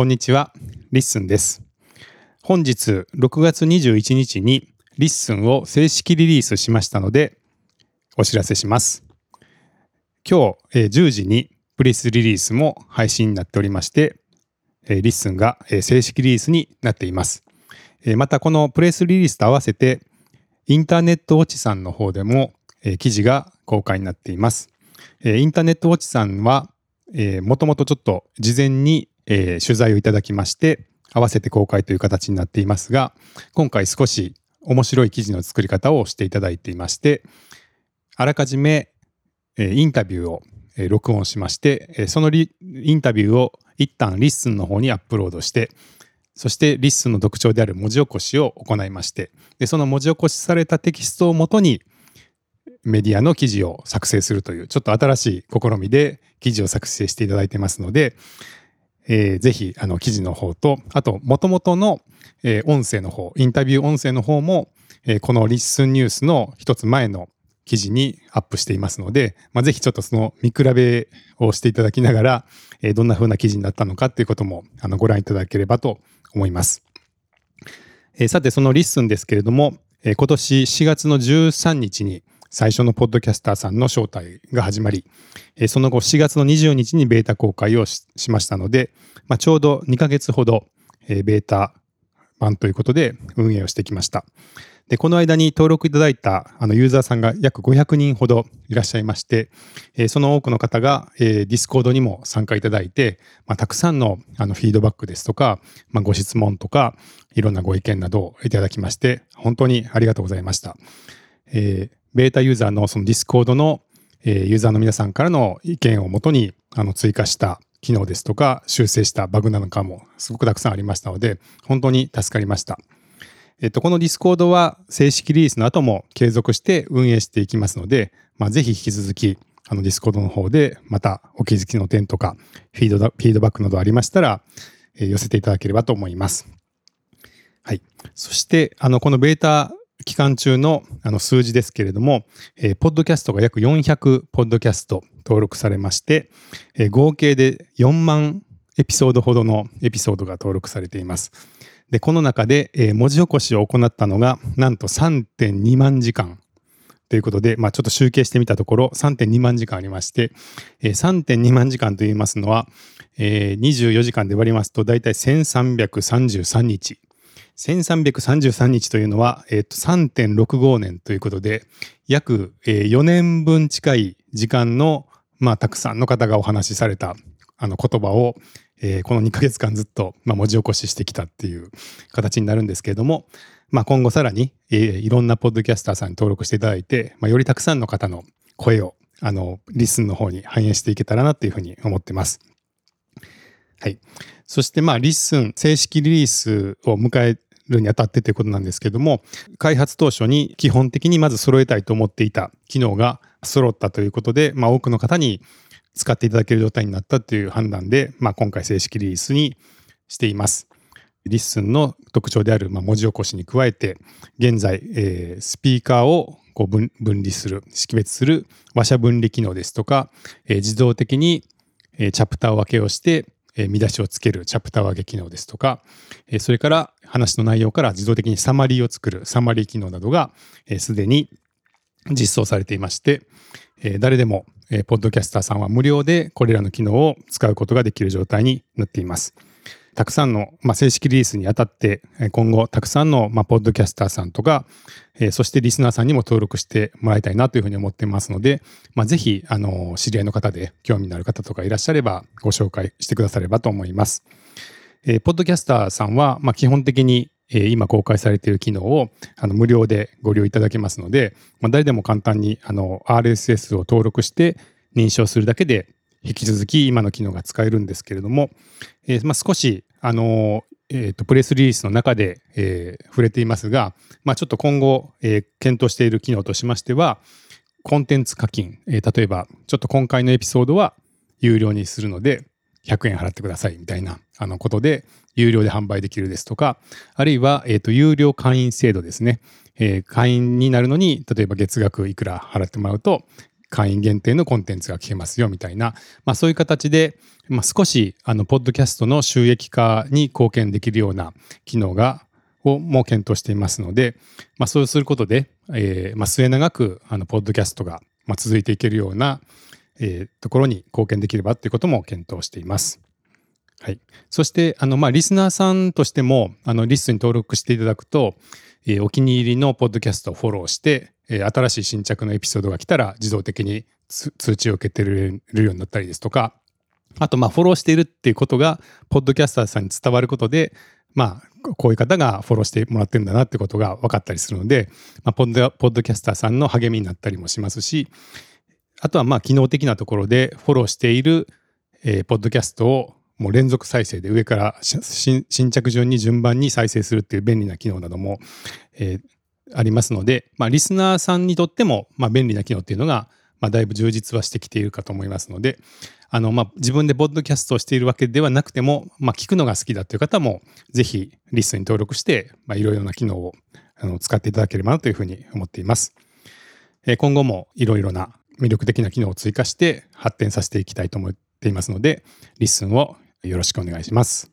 こんにちは、 LISTEN です。本日6月21日に LISTEN を正式リリースしましたので、お知らせします。今日10時にプレスリリースも配信になっておりまして、 LISTEN が正式リリースになっています。またこのプレスリリースと合わせて、 INTERNET Watch さんの方でも記事が公開になっています。INTERNET Watch さんは、もともとちょっと事前にえー、取材をいただきまして合わせて公開という形になっていますが今回少し面白い記事の作り方をしていただいていましてあらかじめ、えー、インタビューを、えー、録音しまして、えー、そのインタビューを一旦 LISTEN の方にアップロードしてそして LISTEN の特徴である文字起こしを行いましてでその文字起こしされたテキストをもとにメディアの記事を作成するというちょっと新しい試みで記事を作成していただいてますのでえー、ぜひあの記事の方とあともともとの、えー、音声の方インタビュー音声の方も、えー、このリッスンニュースの一つ前の記事にアップしていますので、まあ、ぜひちょっとその見比べをしていただきながら、えー、どんな風な記事になったのかっていうこともあのご覧いただければと思います。えー、さてその LISTEN ですけれども、えー、今年4月の13日に最初のポッドキャスターさんの招待が始まり、その後4月の20日にベータ公開をしましたので、まあ、ちょうど2ヶ月ほど、ベータ版ということで運営をしてきました。で、この間に登録いただいたあのユーザーさんが約500人ほどいらっしゃいまして、その多くの方が、 Discord にも参加いただいて、まあ、たくさんのあのフィードバックですとか、まあ、ご質問とか、いろんなご意見などをいただきまして、本当にありがとうございました。えー、ベータユーザーのそのディスコードの、え、ユーザーの皆さんからの意見をもとにあの追加した機能ですとか修正したバグなのかもすごくたくさんありましたので本当に助かりました。えっと、このディスコードは正式リリースの後も継続して運営していきますので、まあ、ぜひ引き続きあのディスコードの方でまたお気づきの点とかフィードフィードバックなどありましたら、え、寄せていただければと思います。はい。そして、あの、このベータ期間中のあの数字ですけれども、えー、ポッドキャストが約400ポッドキャスト登録されまして、えー、合計で4万エピソードほどのエピソードが登録されています。で、この中で、えー、文字起こしを行ったのが、なんと3.2万時間ということで、まあ、ちょっと集計してみたところ、3.2万時間ありまして、えー、3.2万時間といいますのは、えー、24時間で割りますと、だいたい1333日1333日というのは、えっと、3.65年ということで、約、え、4年分近い時間の、まあ、たくさんの方がお話しされたあの言葉を、えー、この2ヶ月間ずっと、まあ、文字起こししてきたっていう形になるんですけれども、まあ、今後さらに、えー、いろんなポッドキャスターさんに登録していただいて、まあ、よりたくさんの方の声をあのリスンの方に反映していけたらなというふうに思ってます。はい。そしてまあリッスン正式リリースを迎えるにあたってということなんですけども開発当初に基本的にまず揃えたいと思っていた機能が揃ったということで、まあ、多くの方に使っていただける状態になったという判断で、まあ、今回正式リリースにしています。リッスンの特徴である、ま、文字起こしに加えて現在、えー、スピーカーをこう分離する識別する話者分離機能ですとか、えー、自動的に、え、チャプター分けをしてえ見出しをつけるチャプター分け機能ですとか、えそれから話の内容から自動的にサマリーを作るサマリー機能などがすで、に実装されていまして、え誰でも、えポッドキャスターさんは無料でこれらの機能を使うことができる状態になっています。たくさんの、まあ、正式リリースにあたって今後たくさんの、まあ、ポッドキャスターさんとか、えー、そしてリスナーさんにも登録してもらいたいなというふうに思ってますので、まあ、ぜひあの知り合いの方で興味のある方とかいらっしゃればご紹介してくださればと思います。えー、ポッドキャスターさんは、まあ、基本的にえ今公開されている機能をあの無料でご利用いただけますので、まあ、誰でも簡単にあの RSS を登録して認証するだけで引き続き今の機能が使えるんですけれども、えー、まあ、少し、あのえーと、プレスリリースの中で、えー、触れていますが、まあ、ちょっと今後、えー、検討している機能としましては、コンテンツ課金、えー、例えば、ちょっと今回のエピソードは有料にするので、100円払ってくださいみたいなあのことで、有料で販売できるですとか、あるいは、えーと、有料会員制度ですね。えー、会員になるのに、例えば月額いくら払ってもらうと、会員限定のコンテンツが聞けますよみたいな、まあ、そういう形で、まあ、少しあのポッドキャストの収益化に貢献できるような機能がをも検討していますので、まあ、そうすることで、えーまあ、末永くあのポッドキャストが、ま、続いていけるような、えー、ところに貢献できればということも検討しています。はい、そしてあの、まあ、リスナーさんとしてもあのリストに登録していただくと、えー、お気に入りのポッドキャストをフォローして、えー、新しい新着のエピソードが来たら自動的に通知を受けてるようになったりですとかあとまあフォローしているっていうことがポッドキャスターさんに伝わることでまあこういう方がフォローしてもらってるんだなってことが分かったりするので、まあ、ポッドポッドキャスターさんの励みになったりもしますしあとはまあ機能的なところでフォローしている、えー、ポッドキャストをもう連続再生で上から新着順に順番に再生するっていう便利な機能なども、えー、ありますので、まあ、リスナーさんにとっても、まあ、便利な機能っていうのが、まあ、だいぶ充実はしてきているかと思いますので、あの、まあ、自分でポッドキャストをしているわけではなくても、まあ、聞くのが好きだという方も、ぜひリストに登録して、まあ、いろいろな機能をあの使っていただければなというふうに思っています。えー、今後もいろいろな魅力的な機能を追加して発展させていきたいと思っていますので、リッスンをよろしくお願いします。